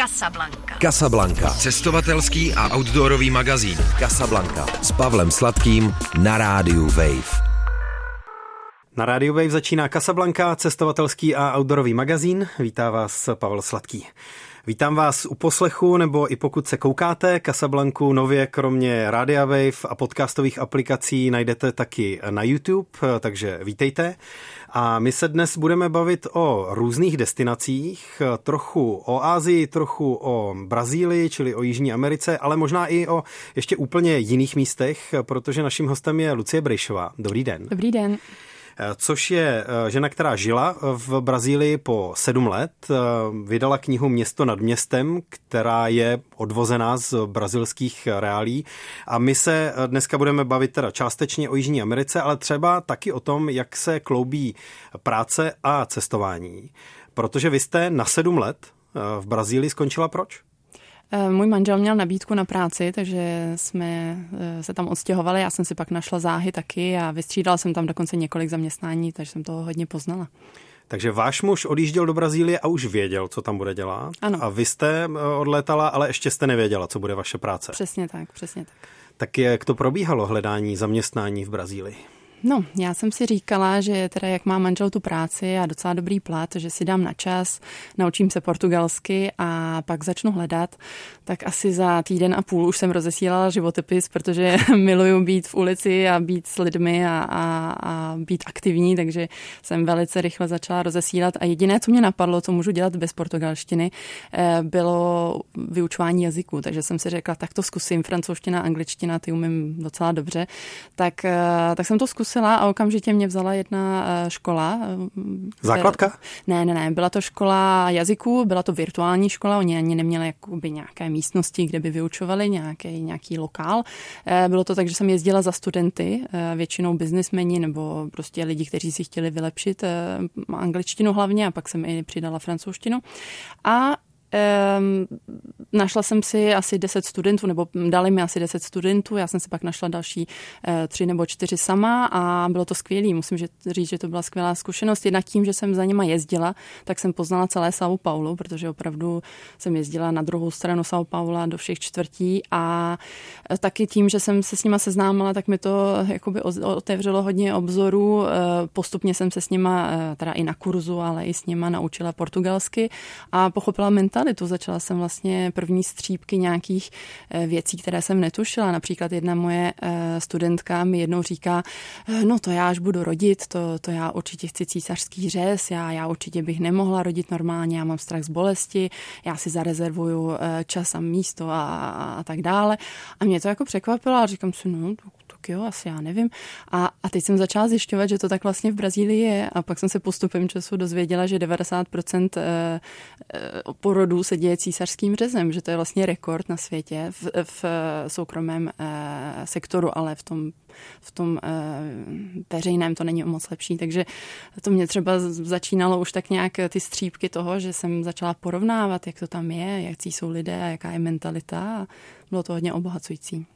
Casablanca. Casablanca. Cestovatelský a outdoorový magazín. Casablanca. S Pavlem Sladkým na rádiu Wave. Na rádiu Wave začíná Casablanca, cestovatelský a outdoorový magazín. Vítá vás Pavel Sladký. Vítám vás u poslechu, nebo i pokud se koukáte, Casablanku nově kromě Radia Wave a podcastových aplikací najdete taky na YouTube, takže vítejte. A my se dnes budeme bavit o různých destinacích, trochu o Ázii, trochu o Brazílii, čili o Jižní Americe, ale možná i o ještě úplně jiných místech, protože naším hostem je Lucie Brejšová. Dobrý den. Dobrý den což je eh, žena, která žila v Brazílii po sedm let. Eh, vydala knihu Město nad městem, která je odvozená z brazilských reálí. A my se eh, dneska budeme bavit teda částečně o Jižní Americe, ale třeba taky o tom, jak se kloubí práce a cestování. Protože vy jste na sedm let v Brazílii skončila proč? Eh, můj manžel měl nabídku na práci, takže jsme eh, se tam odstěhovali. Já jsem si pak našla záhy taky a vystřídala jsem tam dokonce několik zaměstnání, takže jsem toho hodně poznala. Takže váš muž odjížděl do Brazílie a už věděl, co tam bude dělat. Ano. A vy jste eh, odlétala, ale ještě jste nevěděla, co bude vaše práce. Přesně tak, přesně tak. Tak jak to probíhalo hledání zaměstnání v Brazílii? No, já jsem si říkala, že teda jak má manžel tu práci a docela dobrý plat, že si dám na čas, naučím se portugalsky a pak začnu hledat, tak asi za týden a půl už jsem rozesílala životopis, protože miluju být v ulici a být s lidmi a, a, a být aktivní, takže jsem velice rychle začala rozesílat. A jediné, co mě napadlo, co můžu dělat bez portugalštiny, eh, bylo vyučování jazyku, takže jsem si řekla, tak to zkusím, francouzština, angličtina, ty umím docela dobře, tak, eh, tak jsem to zkusila zkusila a okamžitě mě vzala jedna eh, škola. Eh, Základka? Ne, ne, ne, byla to škola jazyků, byla to virtuální škola, oni ani neměli jakoby nějaké místnosti, kde by vyučovali nějaký, nějaký lokál. Eh, bylo to tak, že jsem jezdila za studenty, většinou biznismeni nebo prostě lidi, kteří si chtěli vylepšit angličtinu hlavně a pak jsem i přidala francouzštinu. A našla jsem si asi 10 studentů, nebo dali mi asi 10 studentů, já jsem si pak našla další uh, tři nebo čtyři sama a bylo to skvělé. Musím říct, že to byla skvělá zkušenost. Jednak tím, že jsem za nima jezdila, tak jsem poznala celé São Paulo, protože opravdu jsem jezdila na druhou stranu São Paula do všech čtvrtí a eh, taky tím, že jsem se s nima seznámila, tak mi to jakoby otevřelo hodně obzorů. Postupně jsem se s nima, teda i na kurzu, ale i s nima naučila portugalsky a pochopila mentalitu mentalitu. Začala jsem vlastně první střípky nějakých eh, věcí, které jsem netušila. Například jedna moje eh, studentka mi jednou říká, eh, no to já až budu rodit, to, to já určitě chci císařský řez, já, já určitě bych nemohla rodit normálně, já mám strach z bolesti, já si zarezervuju čas a místo a, a tak dále. A mě to jako překvapilo a říkám si, no tak jo, asi já nevím. A, a teď jsem začala zjišťovat, že to tak vlastně v Brazílii je a pak jsem se postupem času dozvěděla, že 90% eh, eh, porodů se děje císařským řezem, že to je vlastně rekord na světě v, v soukromém eh, sektoru, ale v tom v tom veřejném to není moc lepší, takže to mě třeba začínalo už tak nějak ty střípky toho, že jsem začala porovnávat, jak to tam je, jak jsou lidé, jaká je mentalita bylo to hodně obohacující.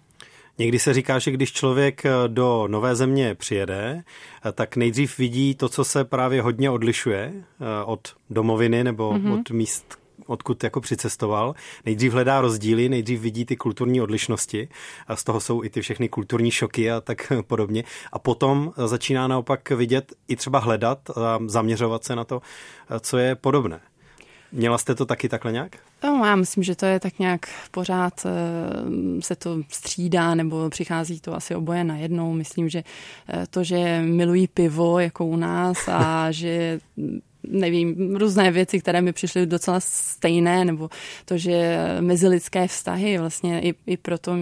Někdy se říká, že když člověk eh, do nové země přijede, eh, tak nejdřív vidí to, co se právě hodně odlišuje eh, od domoviny nebo mm-hmm. od míst, odkud jako přicestoval. Nejdřív hledá rozdíly, nejdřív vidí ty kulturní odlišnosti a z toho jsou i ty všechny kulturní šoky a tak podobně. A potom začíná naopak vidět i třeba hledat a zaměřovat se na to, co je podobné. Měla jste to taky takhle nějak? No, já myslím, že to je tak nějak pořád eh, se to střídá, nebo přichází to asi oboje najednou. Myslím, že eh, to, že milují pivo jako u nás a že nevím, různé věci, které mi přišly docela stejné, nebo to, že mezilidské vztahy, vlastně i, i proto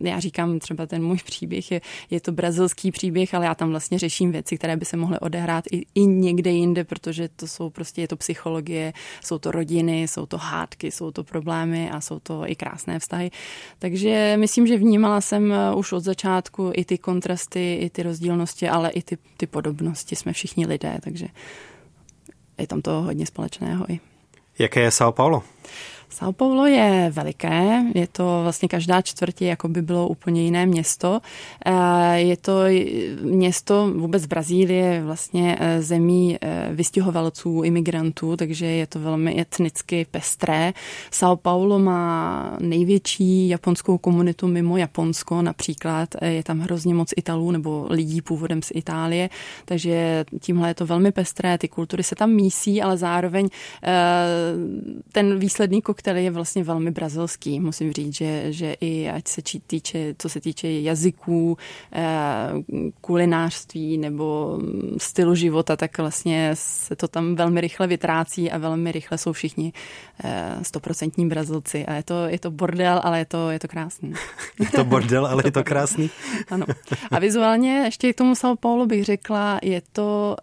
já říkám třeba ten můj příběh, je, je to brazilský příběh, ale já tam vlastně řeším věci, které by se mohly odehrát i, i někde jinde, protože to jsou prostě, je to psychologie, jsou to rodiny, jsou to hádky, jsou to problémy a jsou to i krásné vztahy. Takže myslím, že vnímala jsem už od začátku i ty kontrasty, i ty rozdílnosti, ale i ty, ty podobnosti. Jsme všichni lidé, takže je tam to hodně společného i. Jaké je São Paulo? São Paulo je veliké, je to vlastně každá čtvrtě, jako by bylo úplně jiné město. Eh, je to město vůbec Brazílie, vlastně eh, zemí eh, vystěhovalců, imigrantů, takže je to velmi etnicky pestré. São Paulo má největší japonskou komunitu mimo Japonsko, například je tam hrozně moc Italů nebo lidí původem z Itálie, takže tímhle je to velmi pestré, ty kultury se tam mísí, ale zároveň ten výsledný koktel je vlastně velmi brazilský. Musím říct, že, že i ať se týče, co se týče jazyků, eh, kulinářství nebo stylu života, tak vlastně se to tam velmi rychle vytrácí a velmi rychle jsou všichni eh, stoprocentní brazilci. A je to, je to bordel, ale je to, je to krásný. Je to bordel, ale je to krásný. ano. A vizuálně ještě k tomu São Paulo bych řekla, je to,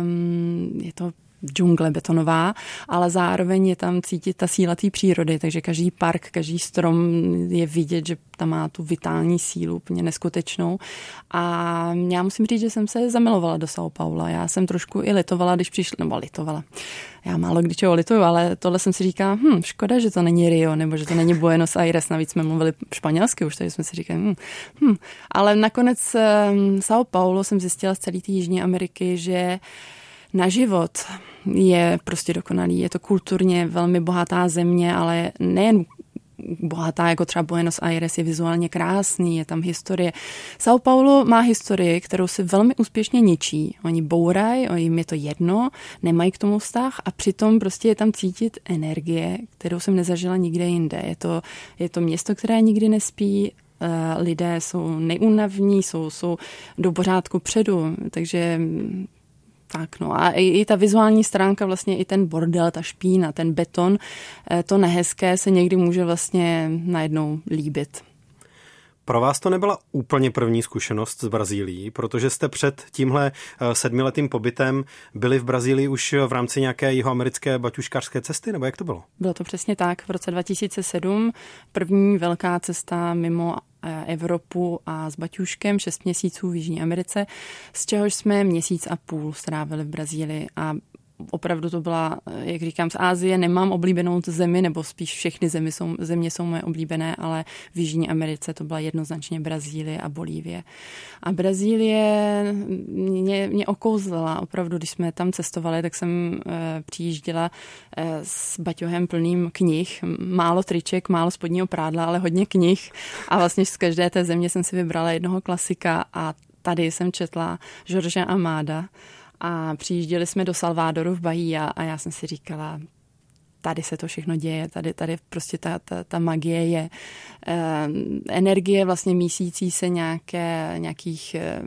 um, je to džungle betonová, ale zároveň je tam cítit ta síla té přírody, takže každý park, každý strom je vidět, že tam má tu vitální sílu úplně neskutečnou. A já musím říct, že jsem se zamilovala do São Paula. Já jsem trošku i litovala, když přišla, nebo litovala. Já málo kdy čeho lituju, ale tohle jsem si říkala, hm, škoda, že to není Rio, nebo že to není Buenos Aires, navíc jsme mluvili španělsky už, takže jsme si říkali, hm, hm. Ale nakonec um, São Paulo jsem zjistila z celé té Jižní Ameriky, že na život je prostě dokonalý. Je to kulturně velmi bohatá země, ale nejen bohatá, jako třeba Buenos Aires je vizuálně krásný, je tam historie. São Paulo má historii, kterou si velmi úspěšně ničí. Oni bourají, jim je to jedno, nemají k tomu vztah a přitom prostě je tam cítit energie, kterou jsem nezažila nikde jinde. Je to, je to město, které nikdy nespí, eh, lidé jsou neúnavní, jsou, jsou do pořádku předu, takže tak no a i, i ta vizuální stránka, vlastně i ten bordel, ta špína, ten beton, eh, to nehezké se někdy může vlastně najednou líbit. Pro vás to nebyla úplně první zkušenost z Brazílií, protože jste před tímhle eh, sedmiletým pobytem byli v Brazílii už v rámci nějaké jihoamerické baťuškářské cesty, nebo jak to bylo? Bylo to přesně tak. V roce 2007 první velká cesta mimo Evropu a s Baťuškem 6 měsíců v Jižní Americe, z čehož jsme měsíc a půl strávili v Brazílii a opravdu to byla, jak říkám, z Ázie nemám oblíbenou zemi, nebo spíš všechny zemi jsou, země jsou moje oblíbené, ale v Jižní Americe to byla jednoznačně Brazílie a Bolívie. A Brazílie mě, mě okouzlela opravdu, když jsme tam cestovali, tak jsem e, přijížděla e, s baťohem plným knih, málo triček, málo spodního prádla, ale hodně knih. A vlastně z každé té země jsem si vybrala jednoho klasika a tady jsem četla George Amada, a přijížděli jsme do Salvadoru v Bahia a já jsem si říkala, tady se to všechno děje, tady, tady prostě ta, ta, ta magie je. E, energie vlastně mísící se nějaké, nějakých e,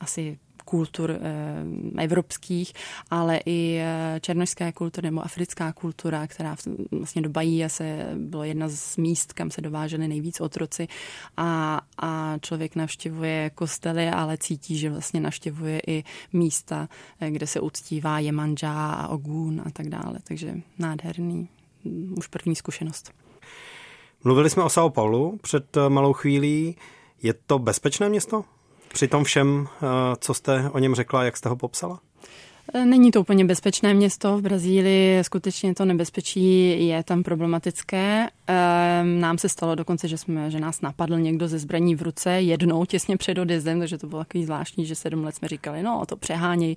asi kultur eh, evropských, ale i eh, černožská kultura nebo africká kultura, která vlastně do Bahia se bylo jedna z míst, kam se dováželi nejvíc otroci a, a člověk navštěvuje kostely, ale cítí, že vlastně navštěvuje i místa, eh, kde se uctívá Jemanja a Ogun a tak dále. Takže nádherný, mm, už první zkušenost. Mluvili jsme o São Paulo před malou chvílí. Je to bezpečné město? Při tom všem, eh, co jste o něm řekla, jak jste ho popsala? Eh, není to úplně bezpečné město v Brazílii, skutečně to nebezpečí je tam problematické. Ehm, nám se stalo dokonce, že, jsme, že nás napadl někdo ze zbraní v ruce jednou těsně před odjezdem, takže to bylo takový zvláštní, že sedm let jsme říkali, no to přehání.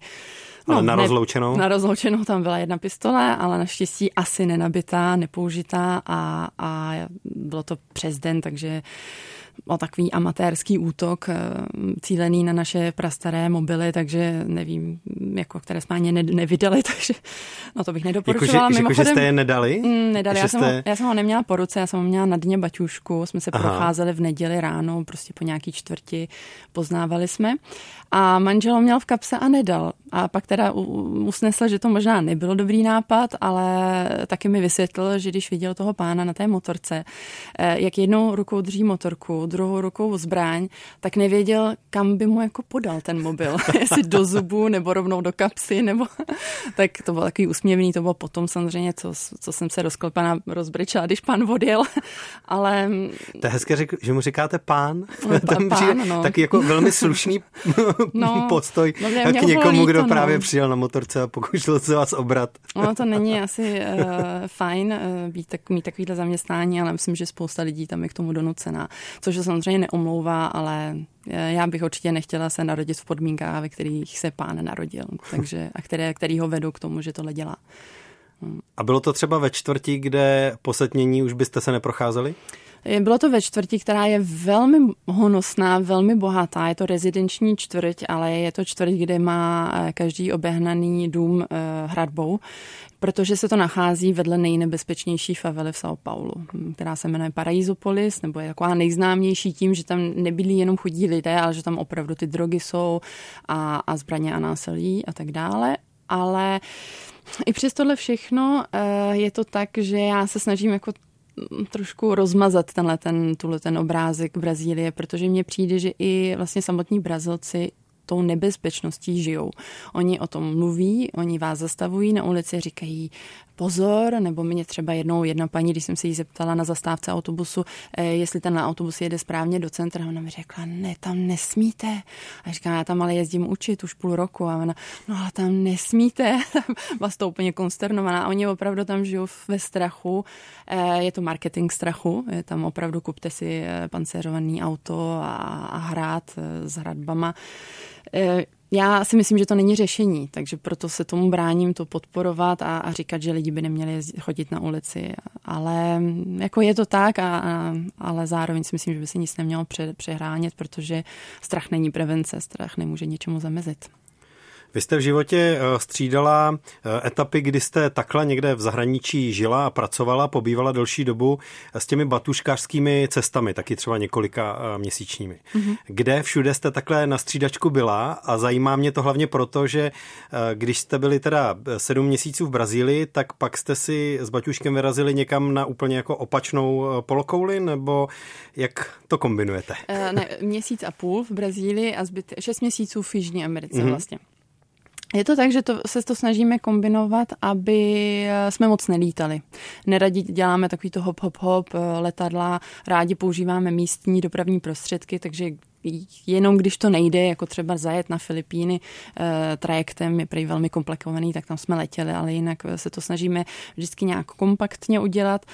No, ale na ne, rozloučenou? Na rozloučenou tam byla jedna pistole, ale naštěstí asi nenabitá, nepoužitá a, a bylo to přes den, takže o takový amatérský útok eh, cílený na naše prastaré mobily, takže nevím, jako které jsme ani nevydali, takže no to bych nedoporučovala. Jako, že, jako, že jste je nedali? Mm, nedali, já, jste... jsem ho, já jsem ho neměla po ruce, já jsem ho měla na dně baťušku, jsme se Aha. procházeli v neděli ráno, prostě po nějaký čtvrti poznávali jsme a manžel ho měl v kapse a nedal. A pak teda usnesl, že to možná nebylo dobrý nápad, ale taky mi vysvětlil, že když viděl toho pána na té motorce, eh, jak jednou rukou drží motorku, druhou rukou zbraň, tak nevěděl, kam by mu jako podal ten mobil. Jestli do zubu, nebo rovnou do kapsy, nebo... tak to bylo takový úsměvný, to bylo potom samozřejmě, co, co jsem se rozklepana rozbrečela, když pan odjel, ale... To je hezké, že mu říkáte pán. No, pán, pán no. Taky jako velmi slušný no, postoj no, mě, k někomu, kdo líto, právě no. přijel na motorce a pokoušel se vás obrat. No to není asi uh, fajn uh, být tak, mít takovýhle zaměstnání, ale myslím, že spousta lidí tam je k tomu donucená, což se samozřejmě neomlouvá, ale eh, já bych určitě nechtěla se narodit v podmínkách, ve kterých se pán narodil, takže, a které, který ho vedou k tomu, že tohle dělá. A bylo to třeba ve čtvrti, kde posetnění už byste se neprocházeli? Bylo to ve čtvrti, která je velmi honosná, velmi bohatá. Je to rezidenční čtvrť, ale je to čtvrť, kde má eh, každý obehnaný dům eh, hradbou, protože se to nachází vedle nejnebezpečnější favely v São Paulo, hm, která se jmenuje Paraisopolis, nebo je taková nejznámější tím, že tam nebydlí jenom chudí lidé, ale že tam opravdu ty drogy jsou a, a zbraně a násilí a tak dále. Ale i přes tohle všechno eh, je to tak, že já se snažím jako trošku rozmazat tenhle ten, tuhle ten obrázek Brazílie, protože mně přijde, že i vlastně samotní Brazilci tou nebezpečností žijou. Oni o tom mluví, oni vás zastavují na ulici, říkají pozor, nebo mě třeba jednou jedna paní, když jsem se jí zeptala na zastávce autobusu, eh, jestli ten autobus jede správně do centra, ona mi řekla, ne, tam nesmíte. A říkám, já tam ale jezdím učit už půl roku. A ona, no ale tam nesmíte. Vás to úplně konsternovaná. Oni opravdu tam žijou ve strachu. Eh, je to marketing strachu. Je tam opravdu kupte si eh, pancéřovaný auto a, a hrát s hradbama já si myslím, že to není řešení, takže proto se tomu bráním to podporovat a, a říkat, že lidi by neměli jezdit, chodit na ulici. Ale jako je to tak, a, a, ale zároveň si myslím, že by se nic nemělo pře, přehránět, protože strach není prevence, strach nemůže něčemu zamezit. Vy jste v životě eh, střídala eh, etapy, kdy jste takhle někde v zahraničí žila a pracovala, pobývala delší dobu s těmi batuškářskými cestami, taky třeba několika eh, měsíčními. Mm-hmm. Kde všude jste takhle na střídačku byla a zajímá mě to hlavně proto, že když jste byli teda sedm měsíců v Brazílii, tak pak jste si s Baťuškem vyrazili někam na úplně jako opačnou polokouli, nebo jak to kombinujete? Ne, měsíc a půl v Brazílii a zbyt, šest měsíců v Jižní Americe mm-hmm. vlastně. Je to tak, že to, se to snažíme kombinovat, aby eh, jsme moc nelítali. Neradi děláme takový to hop, hop, hop, eh, letadla, rádi používáme místní dopravní prostředky, takže jenom když to nejde, jako třeba zajet na Filipíny e, trajektem, je prý velmi komplikovaný, tak tam jsme letěli, ale jinak se to snažíme vždycky nějak kompaktně udělat.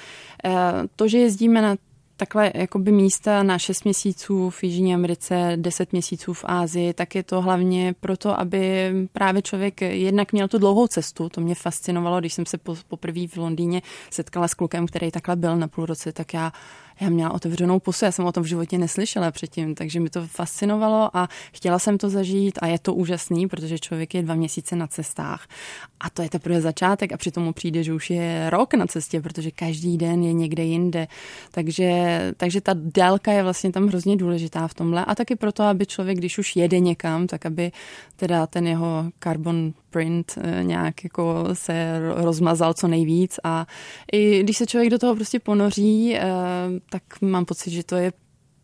To, že jezdíme na takhle jakoby místa na 6 měsíců v Jižní Americe, 10 měsíců v Ázii, tak je to hlavně proto, aby právě člověk jednak měl tu dlouhou cestu. To mě fascinovalo, když jsem se poprvé v Londýně setkala s klukem, který takhle byl na půl roce, tak já já měla otevřenou pusu, já jsem o tom v životě neslyšela předtím, takže mi to fascinovalo a chtěla jsem to zažít a je to úžasný, protože člověk je dva měsíce na cestách a to je teprve začátek a přitom mu přijde, že už je rok na cestě, protože každý den je někde jinde, takže, takže ta délka je vlastně tam hrozně důležitá v tomhle a taky proto, aby člověk, když už jede někam, tak aby teda ten jeho carbon print eh, nějak jako se rozmazal co nejvíc a i když se člověk do toho prostě ponoří, eh, tak mám pocit, že to je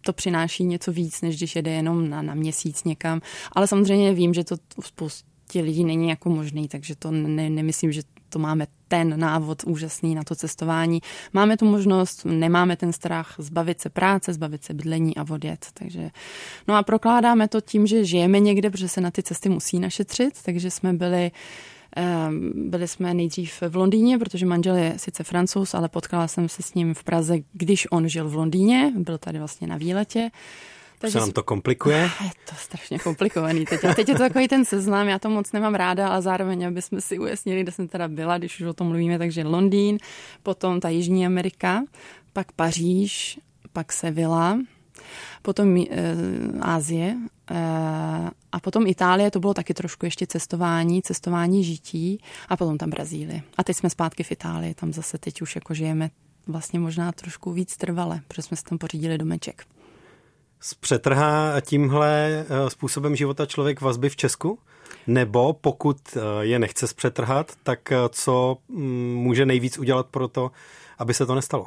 to přináší něco víc, než když jede jenom na, na měsíc někam. Ale samozřejmě vím, že to spoustě lidí není jako možný, takže to ne, nemyslím, že to máme ten návod úžasný na to cestování. Máme tu možnost, nemáme ten strach zbavit se práce, zbavit se bydlení a odjet. Takže, no a prokládáme to tím, že žijeme někde, protože se na ty cesty musí našetřit, takže jsme byli ehm, byli jsme nejdřív v Londýně, protože manžel je sice francouz, ale potkala jsem se s ním v Praze, když on žil v Londýně, byl tady vlastně na výletě. Takže se nám to komplikuje? Je to strašně komplikovaný teď. Teď je to takový ten seznam, já to moc nemám ráda, ale zároveň, aby jsme si ujasnili, kde jsem teda byla, když už o tom mluvíme, takže Londýn, potom ta Jižní Amerika, pak Paříž, pak Sevilla, potom e, Ázie e, a potom Itálie, to bylo taky trošku ještě cestování, cestování žití a potom tam Brazílie. A teď jsme zpátky v Itálii, tam zase teď už jako žijeme vlastně možná trošku víc trvale, protože jsme si tam pořídili domeček. Zpřetrhá tímhle eh, způsobem života člověk vazby v Česku? Nebo pokud eh, je nechce zpřetrhat, tak eh, co mm, může nejvíc udělat pro to, aby se to nestalo?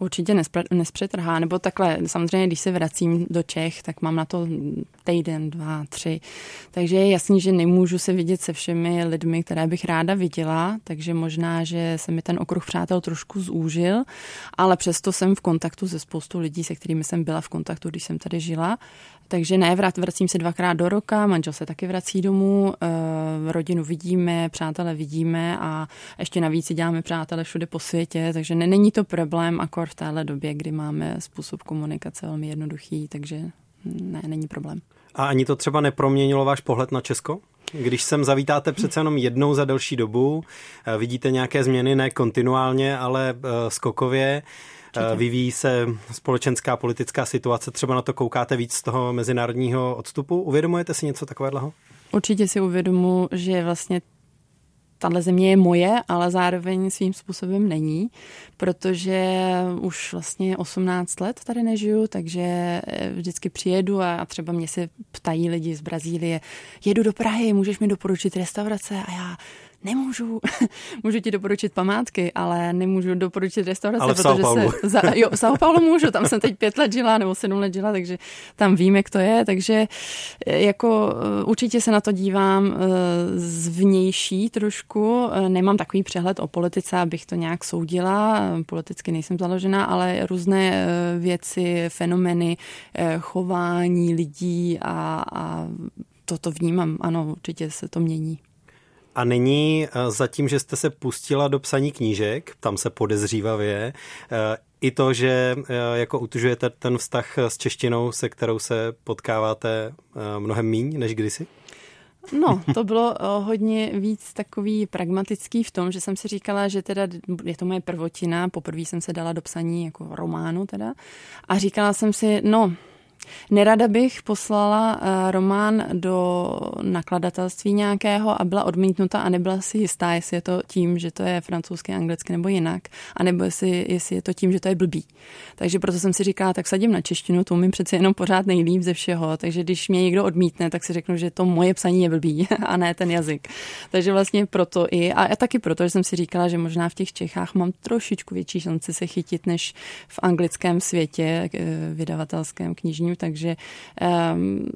Určitě nespřetrhá, nebo takhle, samozřejmě, když se vracím do Čech, tak mám na to týden, dva, tři. Takže je jasný, že nemůžu se vidět se všemi lidmi, které bych ráda viděla, takže možná, že se mi ten okruh přátel trošku zúžil, ale přesto jsem v kontaktu se spoustu lidí, se kterými jsem byla v kontaktu, když jsem tady žila. Takže ne, vracím se dvakrát do roka, manžel se taky vrací domů, eh, rodinu vidíme, přátele vidíme a ještě navíc si děláme přátele všude po světě, takže není to problém, akor v téhle době, kdy máme způsob komunikace velmi jednoduchý, takže ne, není problém. A ani to třeba neproměnilo váš pohled na Česko? Když sem zavítáte přece jenom jednou za delší dobu, eh, vidíte nějaké změny, ne kontinuálně, ale eh, skokově, Určitě. vyvíjí se společenská politická situace, třeba na to koukáte víc z toho mezinárodního odstupu. Uvědomujete si něco takového? Určitě si uvědomu, že vlastně tahle země je moje, ale zároveň svým způsobem není, protože už vlastně 18 let tady nežiju, takže eh, vždycky přijedu a třeba mě se ptají lidi z Brazílie, jedu do Prahy, můžeš mi doporučit restaurace a já nemůžu, můžu ti doporučit památky, ale nemůžu doporučit restaurace, ale v protože São se, za, jo, v São Paulo můžu, tam jsem teď pět let žila nebo sedm let žila, takže tam vím, jak to je, takže eh, jako eh, určitě se na to dívám eh, zvnější trošku, nemám takový přehled o politice, abych to nějak soudila, politicky nejsem založená, ale různé věci, fenomeny, chování lidí a, a toto vnímám, ano, určitě se to mění. A není eh, zatím, že jste se pustila do psaní knížek, tam se podezřívavě, eh, i to, že eh, jako utužujete ten vztah s češtinou, se kterou se potkáváte mnohem míň než kdysi? No, to bylo hodně víc takový pragmatický v tom, že jsem si říkala, že teda je to moje prvotina, poprvé jsem se dala do psaní jako románu teda a říkala jsem si, no, Nerada bych poslala eh, román do nakladatelství nějakého a byla odmítnuta a nebyla si jistá, jestli je to tím, že to je francouzsky, anglicky nebo jinak, anebo jestli, jestli je to tím, že to je blbý. Takže proto jsem si říkala, tak sadím na češtinu, to umím přece jenom pořád nejlíp ze všeho, takže když mě někdo odmítne, tak si řeknu, že to moje psaní je blbý a ne ten jazyk. Takže vlastně proto i, a taky proto, že jsem si říkala, že možná v těch Čechách mám trošičku větší šanci se chytit než v anglickém světě, eh, vydavatelském knižním, takže um,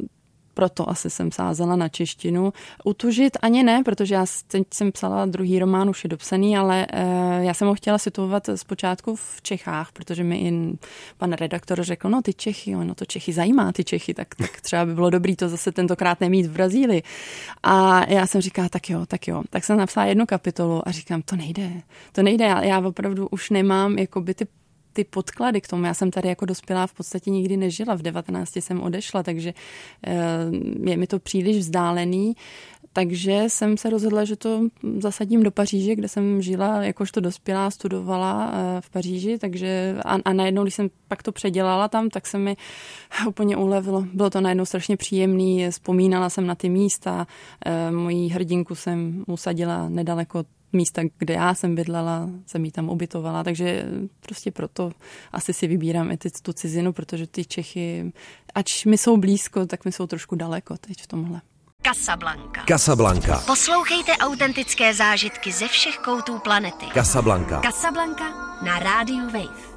proto asi jsem sázela na češtinu. Utužit ani ne, protože já teď jsem psala druhý román, už je dopsaný, ale uh, já jsem ho chtěla situovat zpočátku v Čechách, protože mi i pan redaktor řekl, no ty Čechy, no to Čechy zajímá, ty Čechy, tak, tak třeba by bylo dobrý to zase tentokrát nemít v Brazílii. A já jsem říkala, tak jo, tak jo. Tak jsem napsala jednu kapitolu a říkám, to nejde, to nejde, já, já opravdu už nemám jakoby ty ty podklady k tomu. Já jsem tady jako dospělá v podstatě nikdy nežila, v 19 jsem odešla, takže eh, je mi to příliš vzdálený. Takže jsem se rozhodla, že to zasadím do Paříže, kde jsem žila jakožto dospělá, studovala eh, v Paříži, takže a, a najednou, když jsem pak to předělala tam, tak se mi úplně ulevilo. Bylo to najednou strašně příjemný, vzpomínala jsem na ty místa, eh, mojí hrdinku jsem usadila nedaleko místa, kde já jsem bydlela, jsem ji tam ubytovala, takže prostě proto asi si vybírám i tu cizinu, protože ty Čechy, ač mi jsou blízko, tak mi jsou trošku daleko teď v tomhle. Casablanca. Casablanca. Poslouchejte autentické zážitky ze všech koutů planety. Casablanca. Casablanca na rádiu Wave.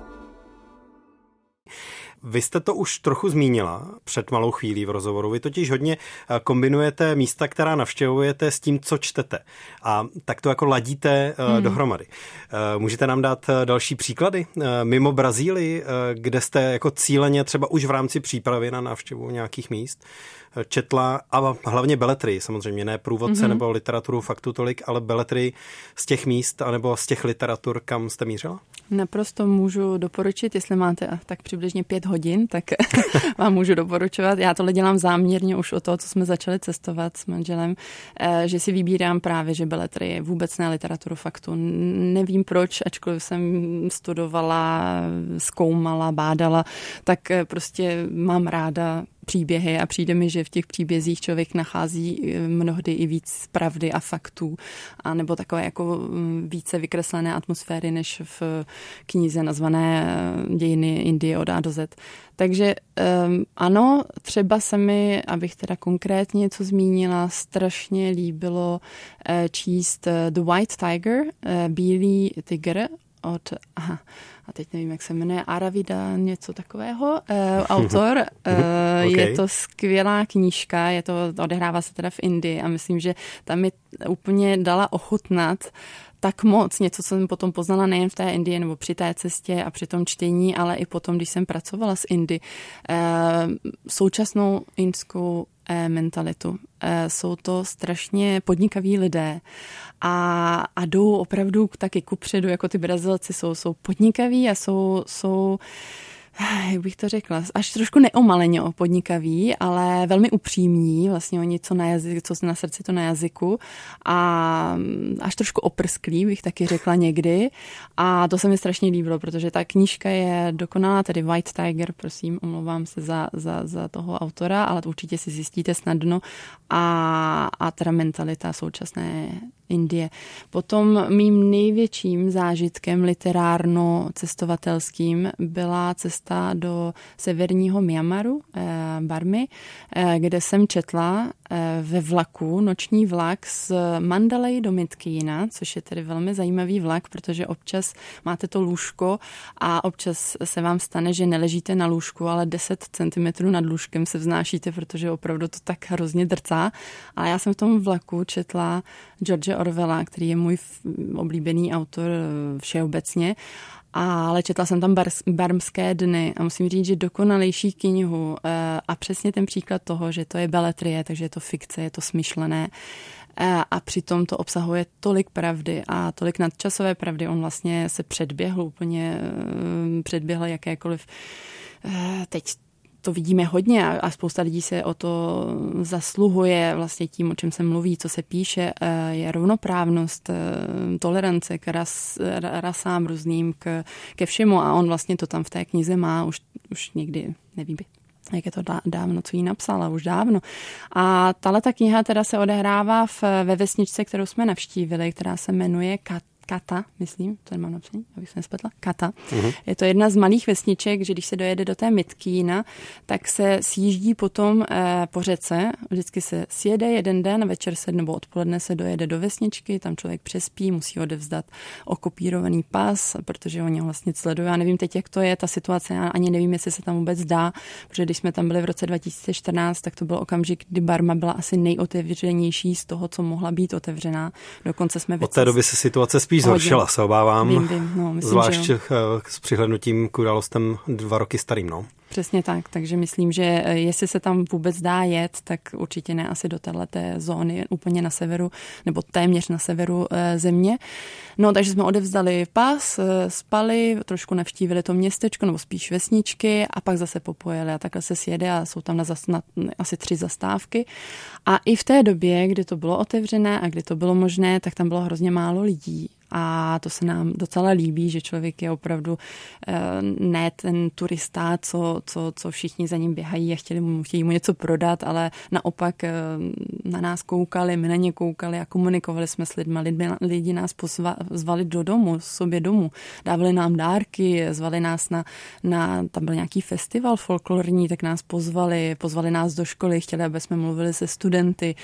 Vy jste to už trochu zmínila před malou chvílí v rozhovoru. Vy totiž hodně eh, kombinujete místa, která navštěvujete s tím, co čtete. A tak to jako ladíte eh, hmm. dohromady. Eh, můžete nám dát další příklady mimo Brazílii, kde jste jako cíleně třeba už v rámci přípravy na návštěvu nějakých míst četla a hlavně beletry, samozřejmě ne průvodce mm-hmm. nebo literaturu faktu tolik, ale beletry z těch míst anebo z těch literatur, kam jste mířila? Naprosto můžu doporučit, jestli máte tak přibližně pět hodin, tak vám můžu doporučovat. Já tohle dělám záměrně už o to, co jsme začali cestovat s manželem, eh, že si vybírám právě, že beletry, vůbec ne literaturu faktu. Nevím proč, ačkoliv jsem studovala, zkoumala, bádala, tak eh, prostě mám ráda příběhy a přijde mi, že v těch příbězích člověk nachází eh, mnohdy i víc pravdy a faktů, a nebo takové jako mm, více vykreslené atmosféry, než v knize nazvané eh, Dějiny Indie od A do Z. Takže um, ano, třeba se mi, abych teda konkrétně něco zmínila, strašně líbilo uh, číst The White Tiger, Bílý tygr od, aha, a teď nevím, jak se jmenuje, Aravida, něco takového, uh, autor. Uh, okay. Je to skvělá knížka, je to, odehrává se teda v Indii a myslím, že tam mi úplně dala ochutnat tak moc, něco, co jsem potom poznala nejen v té Indii nebo při té cestě a při tom čtení, ale i potom, když jsem pracovala s Indy. Současnou indskou mentalitu. Jsou to strašně podnikaví lidé a, a jdou opravdu taky kupředu, jako ty Brazilci jsou, jsou podnikaví a jsou, jsou jak bych to řekla, až trošku neomaleně podnikaví, ale velmi upřímní, vlastně oni co na, jazyk, co na srdci, to na jazyku. A až trošku oprsklí, bych taky řekla někdy. A to se mi strašně líbilo, protože ta knížka je dokonalá, tedy White Tiger, prosím, omlouvám se za, za, za toho autora, ale určitě si zjistíte snadno. A, a teda mentalita současné Indie. Potom mým největším zážitkem literárno-cestovatelským byla cesta do severního Myanmaru, eh, Barmy, eh, kde jsem četla ve vlaku, noční vlak z Mandalay do Mitkýna, což je tedy velmi zajímavý vlak, protože občas máte to lůžko a občas se vám stane, že neležíte na lůžku, ale 10 cm nad lůžkem se vznášíte, protože opravdu to tak hrozně drcá. A já jsem v tom vlaku četla George Orwella, který je můj oblíbený autor eh, všeobecně ale četla jsem tam bar, barmské dny a musím říct, že dokonalejší knihu eh, a přesně ten příklad toho, že to je beletrie, takže je to fikce, je to smyšlené eh, a přitom to obsahuje tolik pravdy a tolik nadčasové pravdy. On vlastně se předběhl úplně, eh, předběhl jakékoliv teď to vidíme hodně a, a spousta lidí se o to zasluhuje vlastně tím, o čem se mluví, co se píše, eh, je rovnoprávnost, eh, tolerance k ras, rasám různým, k, ke všemu a on vlastně to tam v té knize má už, už někdy, nevím, jak je to dávno, co jí napsala, už dávno. A tahle ta kniha teda se odehrává v, ve vesničce, kterou jsme navštívili, která se jmenuje Kat Kata, myslím, to nemám napsaný, abych se nespletla, Kata. Uh-huh. Je to jedna z malých vesniček, že když se dojede do té Mitkýna, tak se sjíždí potom eh, po řece, vždycky se sjede jeden den, večer se nebo odpoledne se dojede do vesničky, tam člověk přespí, musí odevzdat okopírovaný pas, protože oni ho vlastně sledují. Já nevím teď, jak to je, ta situace, já ani nevím, jestli se tam vůbec dá, protože když jsme tam byli v roce 2014, tak to byl okamžik, kdy Barma byla asi nejotevřenější z toho, co mohla být otevřená. Dokonce jsme Od té doby se situace spíš spíš zhoršila, se obávám. Vím, vím. No, myslím, zvlášť že jo. s přihlednutím k událostem dva roky starým. No. Přesně tak, takže myslím, že eh, jestli se tam vůbec dá jet, tak určitě ne asi do této zóny úplně na severu, nebo téměř na severu e, země. No, takže jsme odevzdali pas, e, spali, trošku navštívili to městečko, nebo spíš vesničky a pak zase popojeli a takhle se sjede a jsou tam na, zas, na asi tři zastávky. A i v té době, kdy to bylo otevřené a kdy to bylo možné, tak tam bylo hrozně málo lidí a to se nám docela líbí, že člověk je opravdu eh, ne ten turista, co, co, co všichni za ním běhají a chtěli mu, chtějí mu něco prodat, ale naopak eh, na nás koukali, my na ně koukali a komunikovali jsme s lidmi. Lidi, lidi nás pozva, zvali do domu, sobě domů, dávali nám dárky, zvali nás na, na tam byl nějaký festival folklorní, tak nás pozvali, pozvali nás do školy, chtěli, aby jsme mluvili se studenty.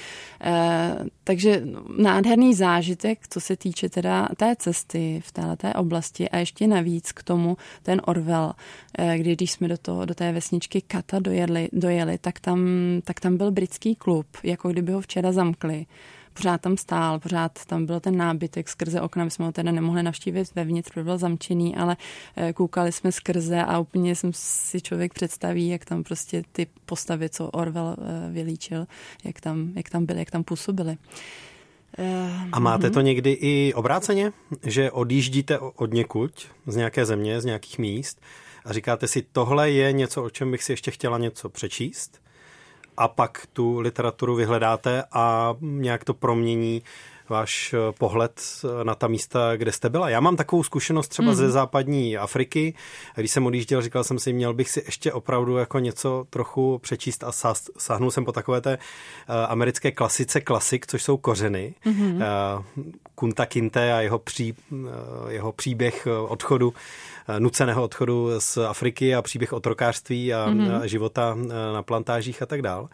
Eh, takže nádherný zážitek, co se týče teda té cesty v této oblasti. A ještě navíc k tomu ten Orwell, eh, kdy když jsme do, toho, do té vesničky Kata dojeli, dojeli tak, tam, tak tam byl britský klub, jako kdyby ho včera zamkli. Pořád tam stál, pořád tam byl ten nábytek skrze okna, my jsme ho teda nemohli navštívit vevnitř, protože byl zamčený, ale eh, koukali jsme skrze a úplně jsem si člověk představí, jak tam prostě ty postavy, co Orwell eh, vylíčil, jak tam, jak tam byly, jak tam působily. A máte to někdy i obráceně, že odjíždíte od někud, z nějaké země, z nějakých míst a říkáte si, tohle je něco, o čem bych si ještě chtěla něco přečíst? A pak tu literaturu vyhledáte a nějak to promění váš eh, pohled eh, na ta místa, kde jste byla. Já mám takovou zkušenost třeba mm. ze mhm. západní Afriky. Když jsem odjížděl, říkal jsem si, měl bych si ještě opravdu jako něco trochu přečíst a sáhnul jsem po takové té uh, americké klasice klasik, což jsou kořeny. Mm-hmm. Uh, Kunta Kinte a jeho, pří, uh, jeho příběh odchodu nuceného odchodu z Afriky a příběh otrokářství a mm-hmm. života na plantážích a tak dál.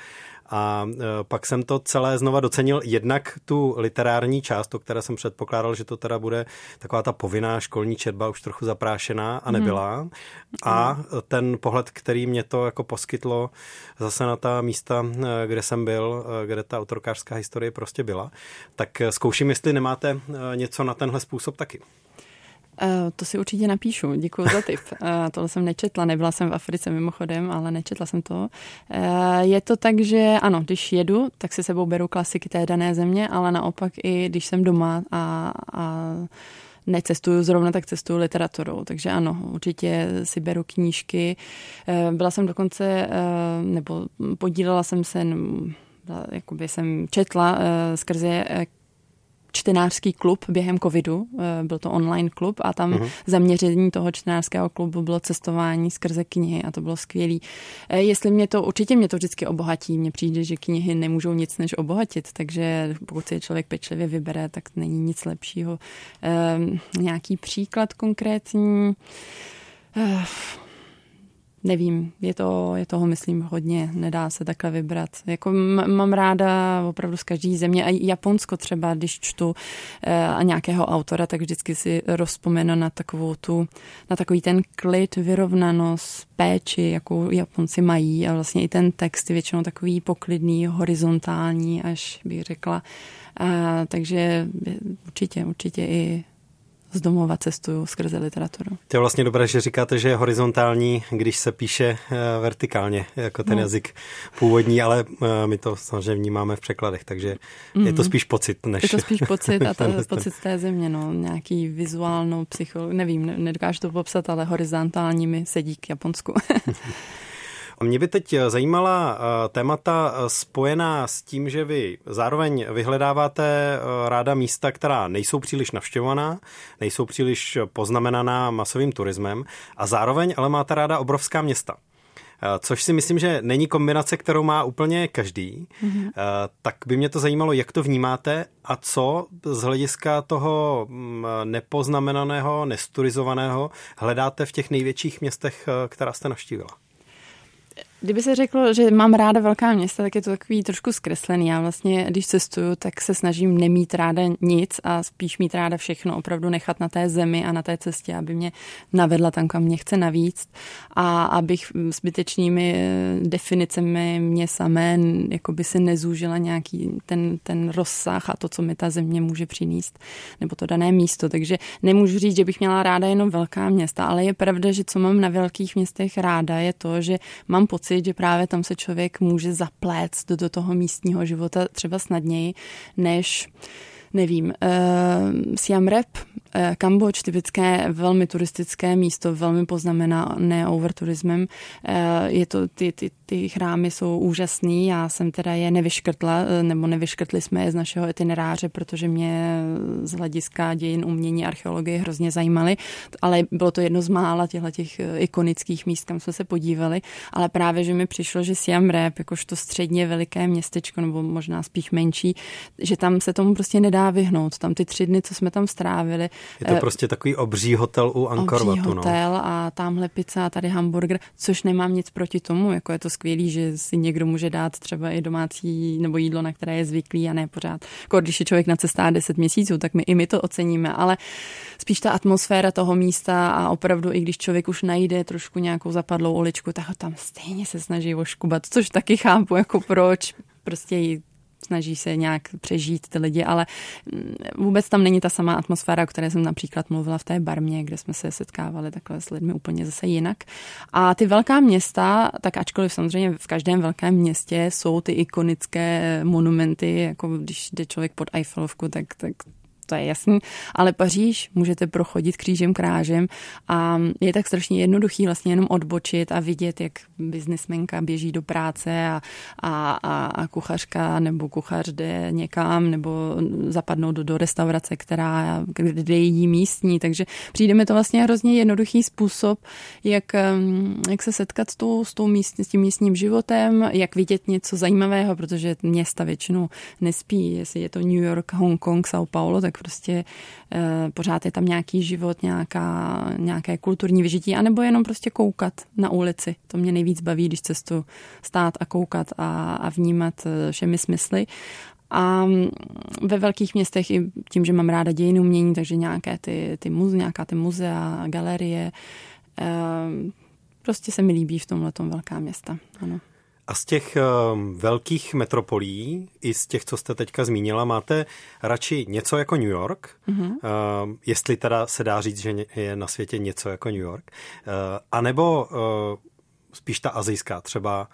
A pak jsem to celé znova docenil jednak tu literární část, o které jsem předpokládal, že to teda bude taková ta povinná školní četba už trochu zaprášená a nebyla. Hmm. A ten pohled, který mě to jako poskytlo zase na ta místa, kde jsem byl, kde ta autorkářská historie prostě byla, tak zkouším, jestli nemáte něco na tenhle způsob taky. Uh, to si určitě napíšu, děkuji za tip. Uh, tohle jsem nečetla, nebyla jsem v Africe mimochodem, ale nečetla jsem to. Uh, je to tak, že ano, když jedu, tak si sebou beru klasiky té dané země, ale naopak i když jsem doma a, a necestuju zrovna, tak cestuju literaturou. Takže ano, určitě si beru knížky. Byla jsem dokonce, nebo podílela jsem se, jakoby jsem četla skrze čtenářský klub během covidu, eh, byl to online klub a tam uh-huh. zaměření toho čtenářského klubu bylo cestování skrze knihy a to bylo skvělé. Eh, jestli mě to, určitě mě to vždycky obohatí, mně přijde, že knihy nemůžou nic než obohatit, takže pokud si člověk pečlivě vybere, tak není nic lepšího. Ehm, nějaký příklad konkrétní? Eh, nevím, je, to, je toho, myslím, hodně, nedá se takhle vybrat. Jako mám ráda opravdu z každé země, a Japonsko třeba, když čtu eh, a nějakého autora, tak vždycky si rozpomenu na takovou tu, na takový ten klid, vyrovnanost, péči, jakou Japonci mají a vlastně i ten text je většinou takový poklidný, horizontální, až bych řekla. A, takže určitě, určitě i z domova cestuju skrze literaturu. To je vlastně dobré, že říkáte, že je horizontální, když se píše eh, vertikálně, jako ten no. jazyk původní, ale eh, my to samozřejmě vnímáme v překladech, takže mm-hmm. je to mhm. spíš pocit, než... Je to spíš pocit a to pocit z té země, no, nějaký vizuálnou psycho, nevím, nedokážu to popsat, ale horizontální mi sedí k Japonsku. Mě by teď zajímala eh, témata eh, spojená s tím, že vy zároveň vyhledáváte eh, ráda místa, která nejsou příliš navštěvovaná, nejsou příliš poznamenaná masovým turismem a zároveň ale máte ráda obrovská města. Což si myslím, že není kombinace, kterou má úplně každý. Mm-hmm. Tak by mě to zajímalo, jak to vnímáte a co z hlediska toho mm, nepoznamenaného, nesturizovaného hledáte v těch největších městech, která jste navštívila. Kdyby se řeklo, že mám ráda velká města, tak je to takový trošku zkreslený. Já vlastně, když cestuju, tak se snažím nemít ráda nic a spíš mít ráda všechno, opravdu nechat na té zemi a na té cestě, aby mě navedla tam, kam mě chce navíc a abych zbytečnými eh, definicemi mě samé jakoby si nezúžila nějaký ten, ten rozsah a to, co mi ta země může přinést, nebo to dané místo. Takže nemůžu říct, že bych měla ráda jenom velká města, ale je pravda, že co mám na velkých městech ráda, je to, že mám pocit, pocit, že právě tam se člověk může zapléct do, do toho místního života třeba snadněji, než nevím, uh, Siam Rap, uh, Kambodž, typické velmi turistické místo, velmi poznamenané overturismem. Uh, je to, ty, ty, ty chrámy jsou úžasný, já jsem teda je nevyškrtla, nebo nevyškrtli jsme je z našeho itineráře, protože mě z hlediska dějin umění archeologie hrozně zajímaly, ale bylo to jedno z mála těchto těch ikonických míst, kam jsme se podívali, ale právě, že mi přišlo, že Siam Rap, jakožto středně veliké městečko, nebo možná spíš menší, že tam se tomu prostě nedá vyhnout. Tam ty tři dny, co jsme tam strávili. Je to eh, prostě takový obří hotel u Angkor Obří no. hotel no. a tamhle pizza a tady hamburger, což nemám nic proti tomu. Jako je to skvělý, že si někdo může dát třeba i domácí nebo jídlo, na které je zvyklý a ne pořád. Jako když je člověk na cestách 10 měsíců, tak my i my to oceníme, ale spíš ta atmosféra toho místa a opravdu i když člověk už najde trošku nějakou zapadlou uličku, tak ho tam stejně se snaží oškubat, což taky chápu, jako proč prostě snaží se nějak přežít ty lidi, ale mm, vůbec tam není ta samá atmosféra, o které jsem například mluvila v té barmě, kde jsme se setkávali takhle s lidmi úplně zase jinak. A ty velká města, tak ačkoliv samozřejmě v každém velkém městě jsou ty ikonické monumenty, jako když jde člověk pod Eiffelovku, tak, tak to je jasný, ale Paříž můžete prochodit křížem krážem a je tak strašně jednoduchý vlastně jenom odbočit a vidět, jak biznismenka běží do práce a, a, a, a kuchařka nebo kuchař jde někam nebo zapadnou do, do restaurace, která, kde jedí místní, takže přijde mi to vlastně hrozně jednoduchý způsob, jak, jak se setkat s, tou, s, tou míst, s tím místním životem, jak vidět něco zajímavého, protože města většinou nespí, jestli je to New York, Hongkong, São Paulo, tak prostě e, pořád je tam nějaký život, nějaká, nějaké kulturní vyžití, anebo jenom prostě koukat na ulici. To mě nejvíc baví, když cestu stát a koukat a, a vnímat eh, všemi smysly. A mm, ve velkých městech i tím, že mám ráda dějiny umění, takže nějaké ty, ty muze, nějaká ty muzea, galerie, e, prostě se mi líbí v tomhle velká města. Ano. A z těch uh, velkých metropolí, i z těch, co jste teďka zmínila, máte radši něco jako New York? Mm-hmm. Jestli teda se dá říct, že je na světě něco jako New York. Uh, a nebo uh, spíš ta azijská, třeba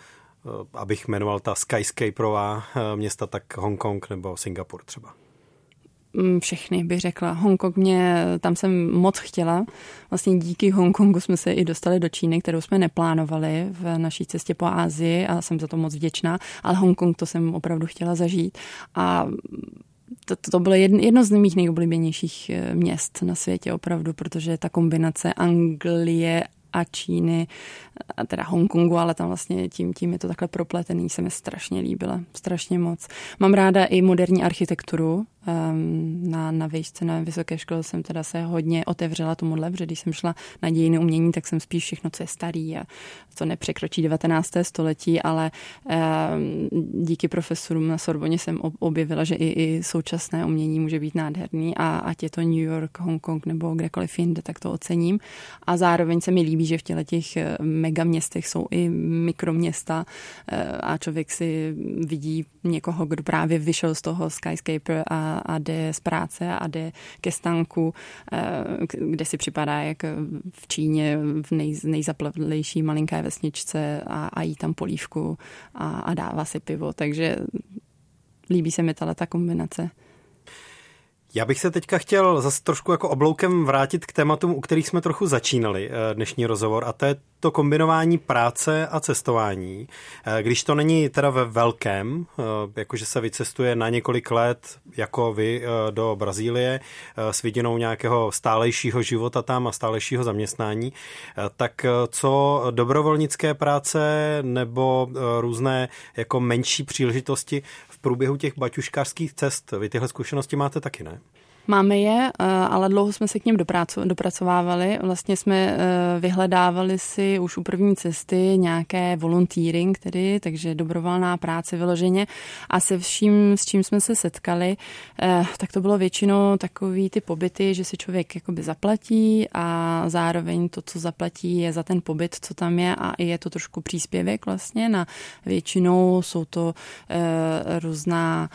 abych jmenoval ta skyscaperová města, tak Hongkong nebo Singapur třeba. Mm, všechny, bych řekla. Hongkong mě, tam jsem moc chtěla. Vlastně díky Hongkongu jsme se i dostali do Číny, kterou jsme neplánovali v naší cestě po Ázii a jsem za to moc vděčná, ale Hongkong to jsem opravdu chtěla zažít. A to, to bylo jedno, z mých nejoblíbenějších eh, měst na světě opravdu, protože ta kombinace Anglie a Číny, a teda Hongkongu, ale tam vlastně tím, tím je to takhle propletený, se mi strašně líbila, strašně moc. Mám ráda i moderní architekturu, na, na výšce, na vysoké škole jsem teda se hodně otevřela tomuhle, protože když jsem šla na dějiny umění, tak jsem spíš všechno, co je starý a co nepřekročí 19. století, ale ehm, díky profesorům na Sorboně jsem objevila, že i, i současné umění může být nádherný a ať je to New York, Hongkong nebo kdekoliv jinde, tak to ocením. A zároveň se mi líbí, že v těle těch eh, megaměstech jsou i mikroměsta eh, a člověk si vidí někoho, kdo právě vyšel z toho skyscraper a a jde z práce a jde ke stanku, eh, kde si připadá jak v Číně v nej, nejzaplavlejší malinké vesničce a, a jí tam polívku a, a dává si pivo, takže líbí se mi ta kombinace. Já bych se teďka chtěl zase trošku jako obloukem vrátit k tématům, u kterých jsme trochu začínali eh, dnešní rozhovor, a to je to kombinování práce a cestování. Eh, když to není teda ve velkém, eh, jakože se vycestuje na několik let, jako vy, do Brazílie s vidinou nějakého stálejšího života tam a stálejšího zaměstnání, tak co dobrovolnické práce nebo různé jako menší příležitosti průběhu těch baťuškářských cest. Vy tyhle zkušenosti máte taky, ne? Máme je, eh, ale dlouho jsme se k něm dopracovávali. Vlastně jsme eh, vyhledávali si už u první cesty nějaké volunteering, tedy, takže dobrovolná práce vyloženě. A se vším, s čím jsme se setkali, eh, tak to bylo většinou takový ty pobyty, že si člověk jakoby zaplatí a zároveň to, co zaplatí, je za ten pobyt, co tam je a je to trošku příspěvek vlastně. Na většinou jsou to různá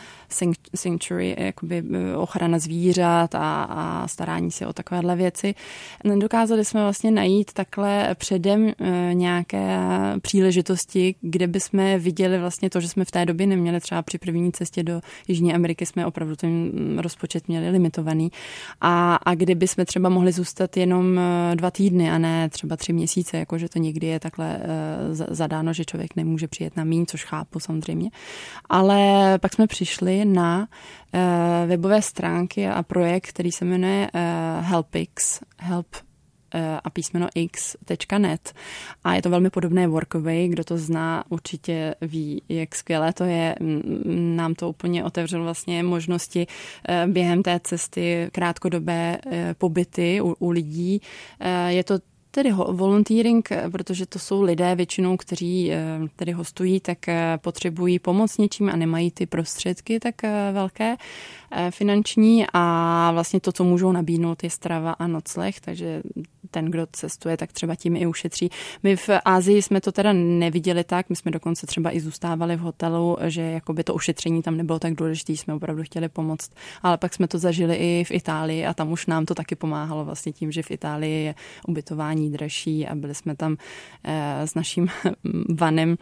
sanctuary, jakoby ochrana zvířat, zvířat a, a starání se o takovéhle věci. Nedokázali jsme vlastně najít takhle předem e, nějaké příležitosti, kde bychom viděli vlastně to, že jsme v té době neměli třeba při první cestě do Jižní Ameriky, jsme opravdu ten rozpočet měli limitovaný a, a kdyby jsme třeba mohli zůstat jenom e, dva týdny a ne třeba tři měsíce, jakože to někdy je takhle e, zadáno, že člověk nemůže přijet na míň, což chápu samozřejmě. Ale pak jsme přišli na webové stránky a projekt, který se jmenuje uh, Helpix, help eh, a písmeno x.net a je to velmi podobné Workaway, kdo to zná, určitě ví, jak skvělé to je. Nám to úplně otevřelo vlastně možnosti eh, během té cesty krátkodobé pobyty u, u lidí. Je to Tedy volunteering, protože to jsou lidé většinou, kteří eh, tedy hostují, tak eh, potřebují pomoc něčím a nemají ty prostředky tak eh, velké finanční. A vlastně to, co můžou nabídnout, je strava a nocleh, takže ten, kdo cestuje, tak třeba tím i ušetří. My v Ázii jsme to teda neviděli tak, my jsme dokonce třeba i zůstávali v hotelu, že jakoby to ušetření tam nebylo tak důležité, jsme opravdu chtěli pomoct. Ale pak jsme to zažili i v Itálii a tam už nám to taky pomáhalo vlastně tím, že v Itálii je ubytování dražší a byli jsme tam eh, s naším vanem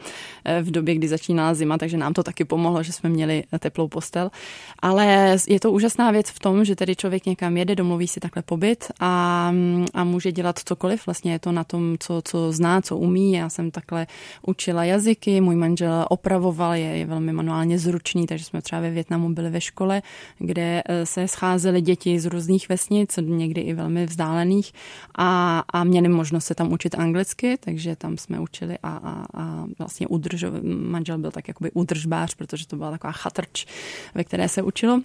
eh, v době, kdy začínala zima, takže nám to taky pomohlo, že jsme měli teplou postel. Ale je to úžasná věc v tom, že tedy člověk někam jede, domluví si takhle pobyt a, a může dělat cokoliv. Vlastně je to na tom, co, co zná, co umí. Já jsem takhle učila jazyky, můj manžel opravoval, je, je velmi manuálně zručný, takže jsme třeba ve Větnamu byli ve škole, kde eh, se scházely děti z různých vesnic, někdy i velmi vzdálených a, a měli možnost se tam učit anglicky, takže tam jsme učili a, a, a vlastně udrž, manžel byl tak jakoby udržbář, protože to byla taková chatrč, ve které se učilo.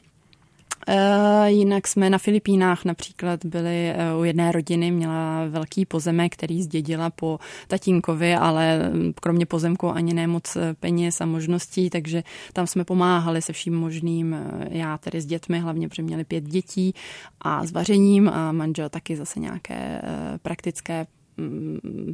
Uh, jinak jsme na Filipínách například byli uh, u jedné rodiny, měla velký pozemek, který zdědila po tatínkovi, ale mm, kromě pozemku ani ne moc eh, peněz a možností, takže tam jsme pomáhali se vším možným. Já tedy s dětmi, hlavně protože měli pět dětí a s vařením a manžel taky zase nějaké praktické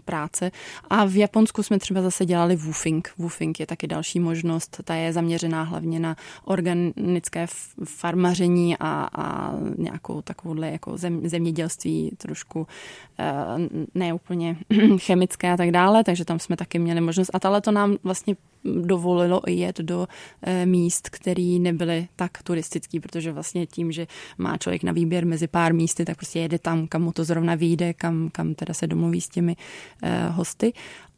práce. A v Japonsku jsme třeba zase dělali woofing. Woofing je taky další možnost. Ta je zaměřená hlavně na organické farmaření a, a nějakou takovouhle jako zem, zemědělství trošku eh, neúplně chemické a tak dále, takže tam jsme taky měli možnost. A tohle to nám vlastně dovolilo jet do eh, míst, které nebyly tak turistický, protože vlastně tím, že má člověk na výběr mezi pár místy, tak prostě jede tam, kam mu to zrovna vyjde, kam, kam teda se domluví s těmi eh, hosty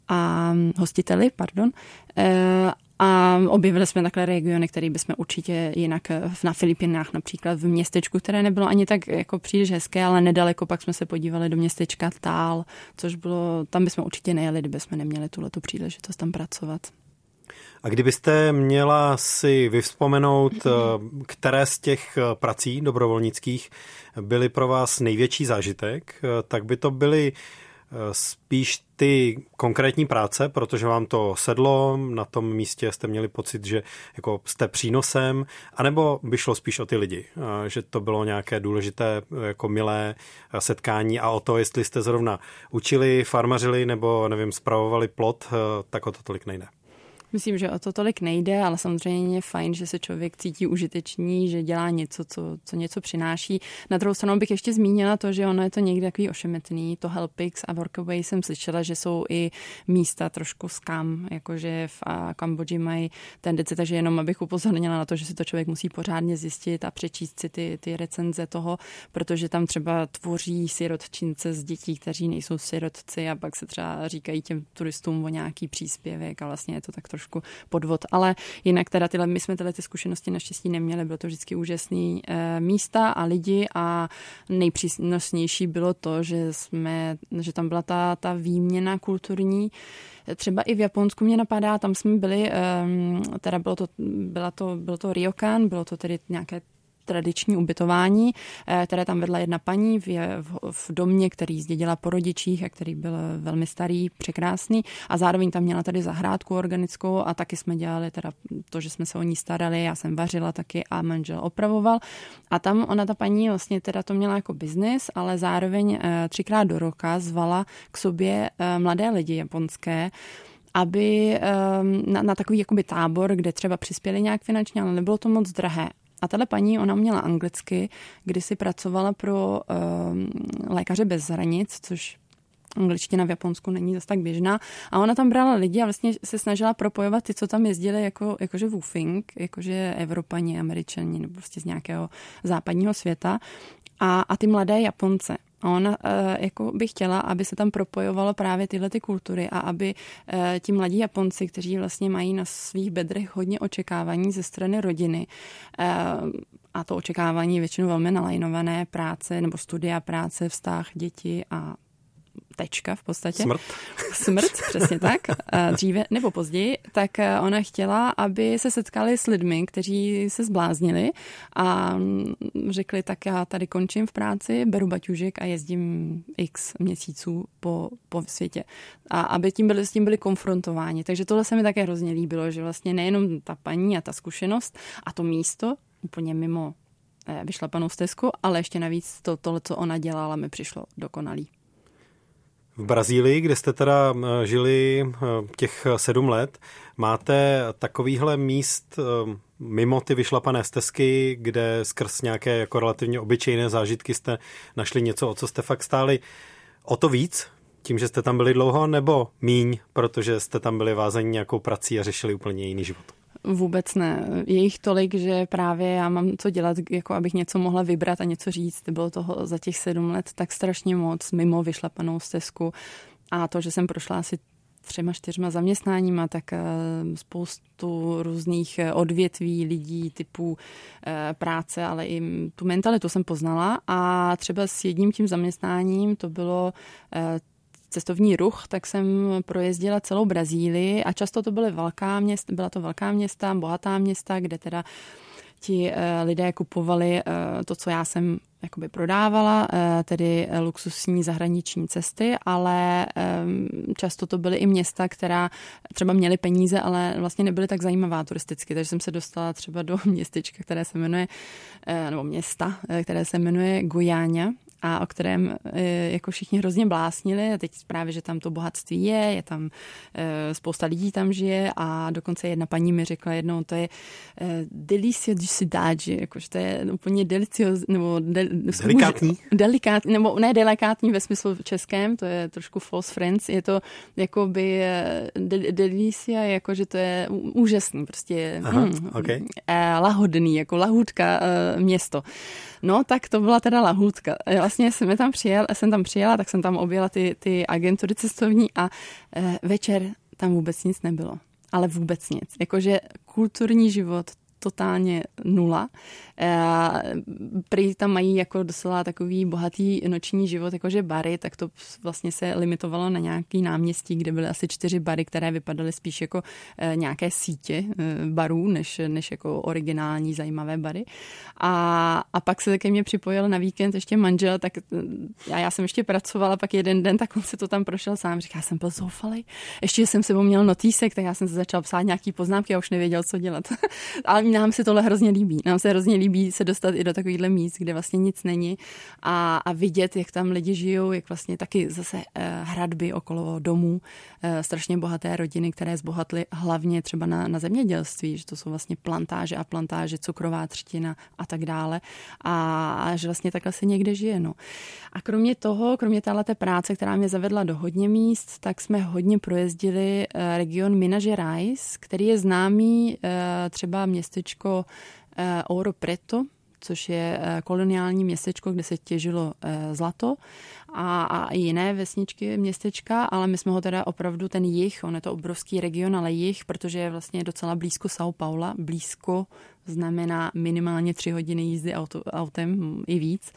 a hostiteli, pardon. Eh, a objevili jsme takhle regiony, které bychom určitě jinak na Filipinách například v městečku, které nebylo ani tak jako příliš hezké, ale nedaleko pak jsme se podívali do městečka Tál, což bylo, tam bychom určitě nejeli, kdyby jsme neměli tuhle příležitost tam pracovat. A kdybyste měla si vyvzpomenout, eh, které z těch eh, prací dobrovolnických byly pro vás největší zážitek, eh, tak by to byly spíš ty konkrétní práce, protože vám to sedlo, na tom místě jste měli pocit, že jako jste přínosem, anebo by šlo spíš o ty lidi, že to bylo nějaké důležité, jako milé setkání a o to, jestli jste zrovna učili, farmařili nebo nevím, spravovali plot, tak o to tolik nejde. Myslím, že o to tolik nejde, ale samozřejmě je fajn, že se člověk cítí užitečný, že dělá něco, co, co něco přináší. Na druhou stranu bych ještě zmínila to, že ono je to někdy takový ošemetný. To Helpix a Workaway jsem slyšela, že jsou i místa trošku skam, jakože v Kambodži mají tendenci, takže jenom abych upozornila na to, že si to člověk musí pořádně zjistit a přečíst si ty, ty recenze toho, protože tam třeba tvoří sirotčince z dětí, kteří nejsou sirotci a pak se třeba říkají těm turistům o nějaký příspěvek a vlastně je to tak trošku trošku podvod. Ale jinak teda tyhle, my jsme tyhle ty zkušenosti naštěstí neměli, bylo to vždycky úžasný e, místa a lidi a nejpřínosnější bylo to, že jsme, že tam byla ta, ta výměna kulturní, třeba i v Japonsku mě napadá, tam jsme byli, um, teda bylo to, byla to, bylo to ryokan, bylo to tedy nějaké tradiční ubytování, eh, které tam vedla jedna paní v, v, v domě, který zdědila po rodičích a který byl velmi starý, překrásný. A zároveň tam měla tady zahrádku organickou a taky jsme dělali teda to, že jsme se o ní starali, já jsem vařila taky a manžel opravoval. A tam ona ta paní vlastně teda to měla jako biznis, ale zároveň eh, třikrát do roka zvala k sobě eh, mladé lidi japonské, aby na, na takový jakoby tábor, kde třeba přispěli nějak finančně, ale nebylo to moc drahé. A tahle paní, ona měla anglicky, kdy si pracovala pro uh, lékaře bez hranic, což angličtina v Japonsku není zase tak běžná. A ona tam brala lidi a vlastně se snažila propojovat ty, co tam jezdili jako, jakože woofing, jakože Evropani, Američani nebo prostě z nějakého západního světa a, a ty mladé Japonce. A ona uh, jako by chtěla, aby se tam propojovalo právě tyhle ty kultury a aby uh, ti mladí Japonci, kteří vlastně mají na svých bedrech hodně očekávání ze strany rodiny, uh, a to očekávání je většinou velmi nalajnované práce nebo studia práce, vztah, děti a tečka v podstatě. Smrt. Smrt, přesně tak. Dříve nebo později, tak eh, ona chtěla, aby se setkali s lidmi, kteří se zbláznili a mm, řekli, tak já tady končím v práci, beru baťužek a jezdím x měsíců po, po světě. A aby tím byli, s tím byli konfrontováni. Takže tohle se mi také hrozně líbilo, že vlastně nejenom ta paní a ta zkušenost a to místo úplně mimo eh, vyšlapanou stezku, ale ještě navíc to, tohle, co ona dělala, mi přišlo dokonalý. V Brazílii, kde jste teda eh, žili eh, těch sedm let, máte takovýhle míst eh, mimo ty vyšlapané stezky, kde skrz nějaké jako relativně obyčejné zážitky jste našli něco, o co jste fakt stáli o to víc, tím, že jste tam byli dlouho, nebo míň, protože jste tam byli vázaní nějakou prací a řešili úplně jiný život? Vůbec ne. Je jich tolik, že právě já mám co dělat, jako abych něco mohla vybrat a něco říct. Bylo toho za těch sedm let tak strašně moc mimo vyšlapanou stezku. A to, že jsem prošla asi třema, čtyřma zaměstnáníma, tak eh, spoustu různých eh, odvětví lidí, typu eh, práce, ale i tu mentalitu jsem poznala a třeba s jedním tím zaměstnáním to bylo cestovní ruch, tak jsem projezdila celou Brazílii a často to byly velká města, byla to velká města, bohatá města, kde teda ti lidé kupovali to, co já jsem jakoby prodávala, tedy luxusní zahraniční cesty, ale často to byly i města, která třeba měly peníze, ale vlastně nebyly tak zajímavá turisticky, takže jsem se dostala třeba do městečka, které se jmenuje, nebo města, které se jmenuje Gujáňa a o kterém e, jako všichni hrozně blásnili a teď právě, že tam to bohatství je, je tam e, spousta lidí tam žije a dokonce jedna paní mi řekla jednou, to je e, delicio di ciudad, jakože to je úplně delicio, nebo del, delikátní? Delikátní, nebo ne delikátní ve smyslu českém, to je trošku false friends, je to jakoby de, delicia, jakože to je úžasný, prostě Aha, mm, okay. lahodný, jako lahůdka město. No, tak to byla teda lahůdka. Vlastně jsem tam přijel, jsem tam přijela, tak jsem tam objela ty, ty agentury cestovní a e, večer tam vůbec nic nebylo. Ale vůbec nic. Jakože kulturní život totálně nula. Prý tam mají jako docela takový bohatý noční život, jakože bary, tak to vlastně se limitovalo na nějaký náměstí, kde byly asi čtyři bary, které vypadaly spíš jako e, nějaké sítě e, barů, než, než jako originální zajímavé bary. A, a pak se ke mně připojil na víkend ještě manžel, tak e, já, já jsem ještě pracovala pak jeden den, tak on se to tam prošel sám. Říká, já jsem byl zoufalý. Ještě jsem sebou měl notýsek, tak já jsem se začal psát nějaký poznámky a už nevěděl, co dělat. Ale nám se tohle hrozně líbí. Nám se hrozně líbí se dostat i do takovýchhle míst, kde vlastně nic není a, a vidět, jak tam lidi žijou, jak vlastně taky zase uh, hradby okolo domů, uh, strašně bohaté rodiny, které zbohatly hlavně třeba na, na zemědělství, že to jsou vlastně plantáže a plantáže, cukrová třtina a tak dále a, a že vlastně takhle se někde žije. No. A kromě toho, kromě téhle práce, která mě zavedla do hodně míst, tak jsme hodně projezdili uh, region Minas Gerais, který je známý třeba městečko Ouro Preto, což je eh, koloniální městečko, kde se těžilo eh, zlato a, a jiné vesničky, městečka, ale my jsme ho teda opravdu ten jich, on je to obrovský region, ale jich, protože je vlastně docela blízko São Paula, blízko znamená minimálně tři hodiny jízdy auto, autem, i víc,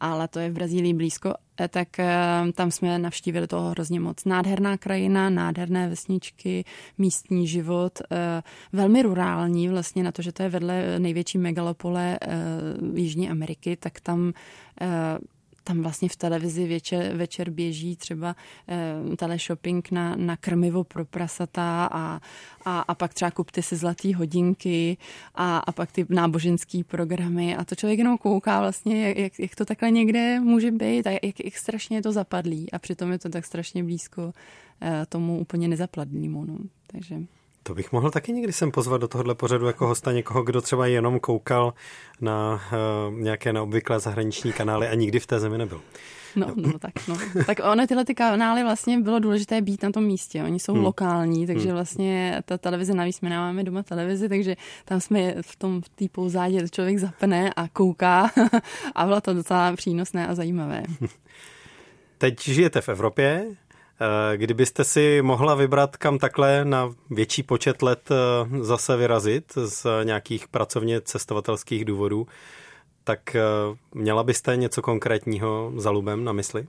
ale to je v Brazílii blízko, e, tak e, tam jsme navštívili toho hrozně moc. Nádherná krajina, nádherné vesničky, místní život, e, velmi rurální vlastně na to, že to je vedle největší megalopole Jižní Ameriky, tak tam tam vlastně v televizi večer, večer běží třeba e, teleshopping na, na krmivo pro prasata a, a, a pak třeba kupty si zlatý hodinky a, a pak ty náboženský programy a to člověk jenom kouká vlastně, jak, jak to takhle někde může být a jak, jak strašně je to zapadlý a přitom je to tak strašně blízko e, tomu úplně nezapladnému. No. Takže... To bych mohl taky někdy sem pozvat do tohohle pořadu jako hosta někoho, kdo třeba jenom koukal na uh, nějaké neobvyklé zahraniční kanály a nikdy v té zemi nebyl. No, no tak, no. tak ono tyhle ty kanály vlastně bylo důležité být na tom místě. Oni jsou hmm. lokální, takže hmm. vlastně ta televize, navíc my nemáme doma televizi, takže tam jsme v tom v té pouzádě člověk zapne a kouká a bylo to docela přínosné a zajímavé. Teď žijete v Evropě, kdybyste si mohla vybrat, kam takhle na větší počet let eh, zase vyrazit z nějakých pracovně cestovatelských důvodů, tak eh, měla byste něco konkrétního za Lubem na mysli?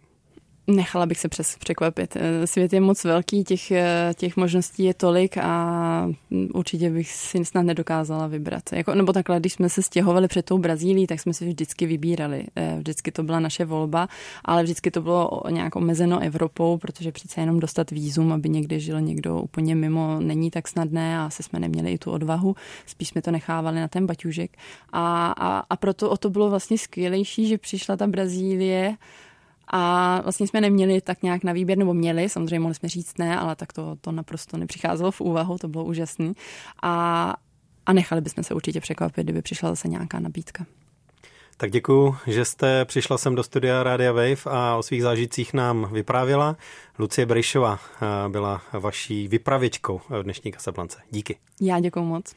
Nechala bych se přes překvapit. Eh, svět je moc velký, těch, eh, těch možností je tolik a určitě bych si snad nedokázala vybrat. Jako, nebo takhle, když jsme se stěhovali před tou Brazílií, tak jsme si vždycky vybírali. Eh, vždycky to byla naše volba, ale vždycky to bylo nějak omezeno Evropou, protože přece jenom dostat výzum, aby někde žil někdo úplně mimo, není tak snadné a asi jsme neměli i tu odvahu. Spíš jsme to nechávali na ten baťužek. A, a, a proto o to bylo vlastně skvělejší, že přišla ta Brazílie, a vlastně jsme neměli tak nějak na výběr, nebo měli, samozřejmě mohli jsme říct ne, ale tak to, to naprosto nepřicházelo v úvahu, to bylo úžasné. A, a nechali bychom se určitě překvapit, kdyby přišla zase nějaká nabídka. Tak děkuji, že jste přišla sem do studia Radia Wave a o svých zážitcích nám vyprávěla. Lucie Brejšová eh, byla vaší vypravěčkou v dnešní Kasablance. Díky. Já děkuji moc.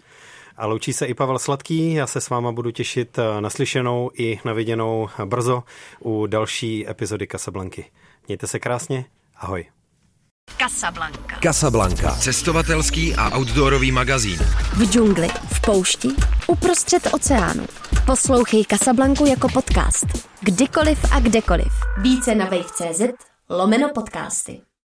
A loučí se i Pavel Sladký. Já se s váma budu těšit eh, na slyšenou i na viděnou brzo u další epizody Kasablanky. Mějte se krásně. Ahoj. Casablanca. Casablanca. Cestovatelský a outdoorový magazín. V džungli, v poušti, uprostřed oceánu. Poslouchej Casablanku jako podcast. Kdykoliv a kdekoliv. Více na wave.cz lomeno podcasty.